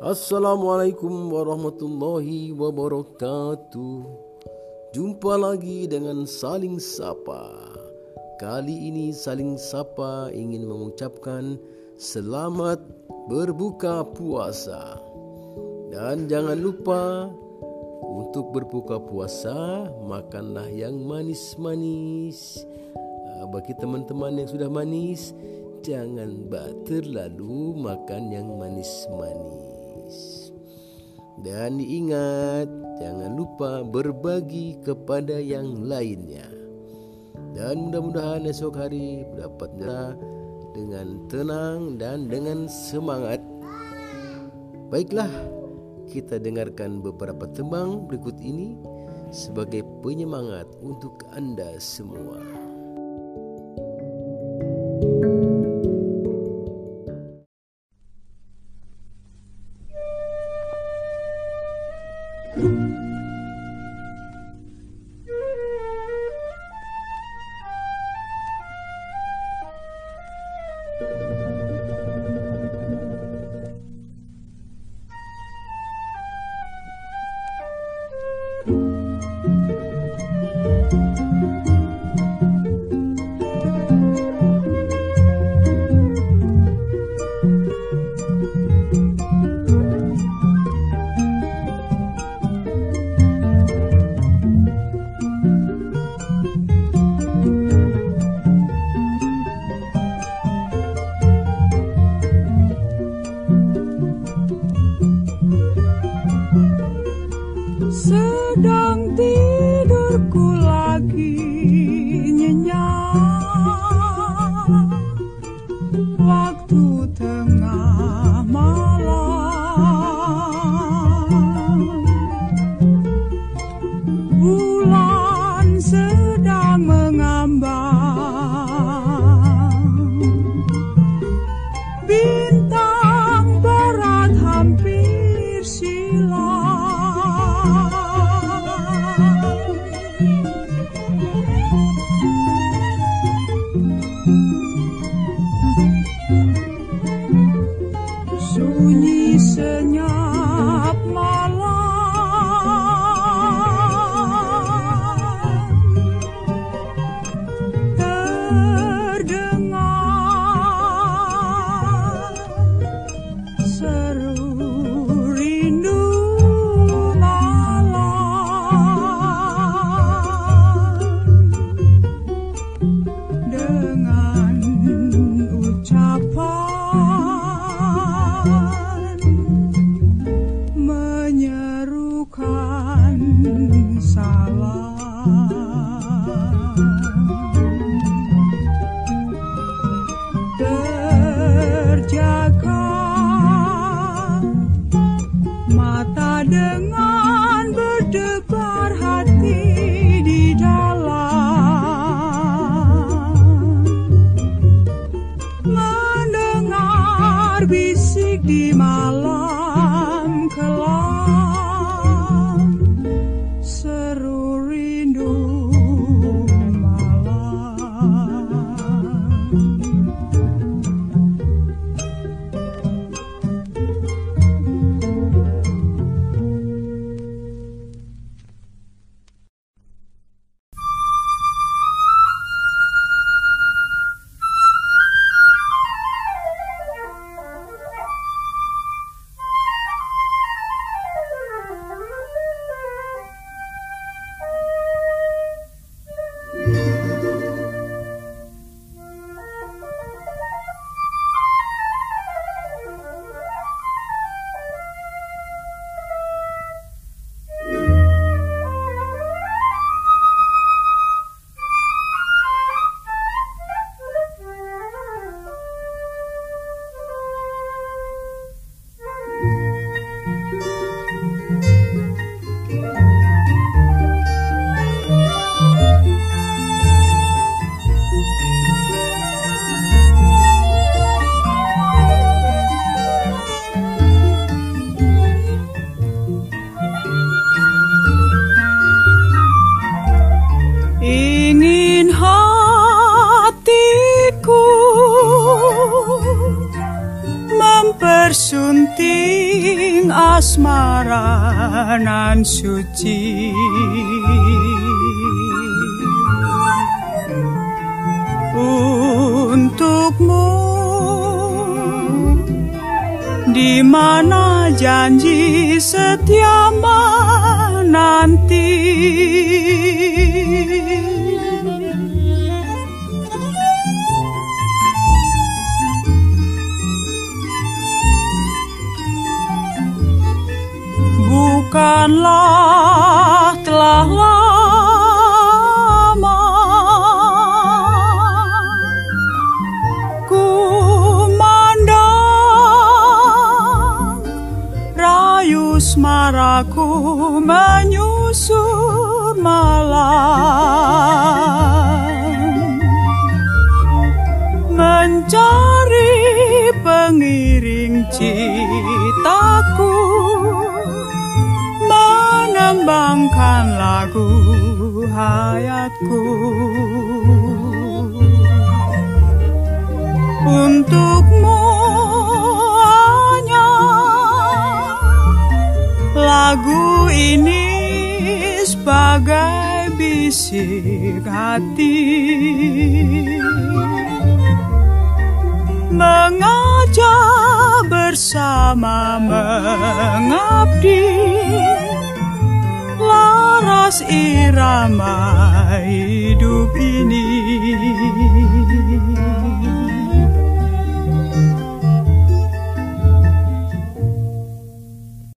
Assalamualaikum warahmatullahi wabarakatuh. Jumpa lagi dengan saling sapa. Kali ini saling sapa ingin mengucapkan selamat berbuka puasa. Dan jangan lupa untuk berbuka puasa makanlah yang manis-manis. Ah, bagi teman-teman yang sudah manis, jangan terlalu makan yang manis-manis. Dan diingat, jangan lupa berbagi kepada yang lainnya. Dan mudah-mudahan esok hari dapat dengan tenang dan dengan semangat. Baiklah, kita dengarkan beberapa tembang berikut ini sebagai penyemangat untuk Anda semua. Música 上帝。bunyi senyap malam. Terdengar seru rindu malam. Dengan bersunting asmara nan suci. Untukmu di mana janji setia menanti? Bukanlah telah lama ku mandang rayu semaraku menyusur malam. Mencari pengiring citaku menembangkan lagu hayatku. Untukmu hanya lagu ini sebagai bisik hati. Mengajak bersama mengabdi irama hidup ini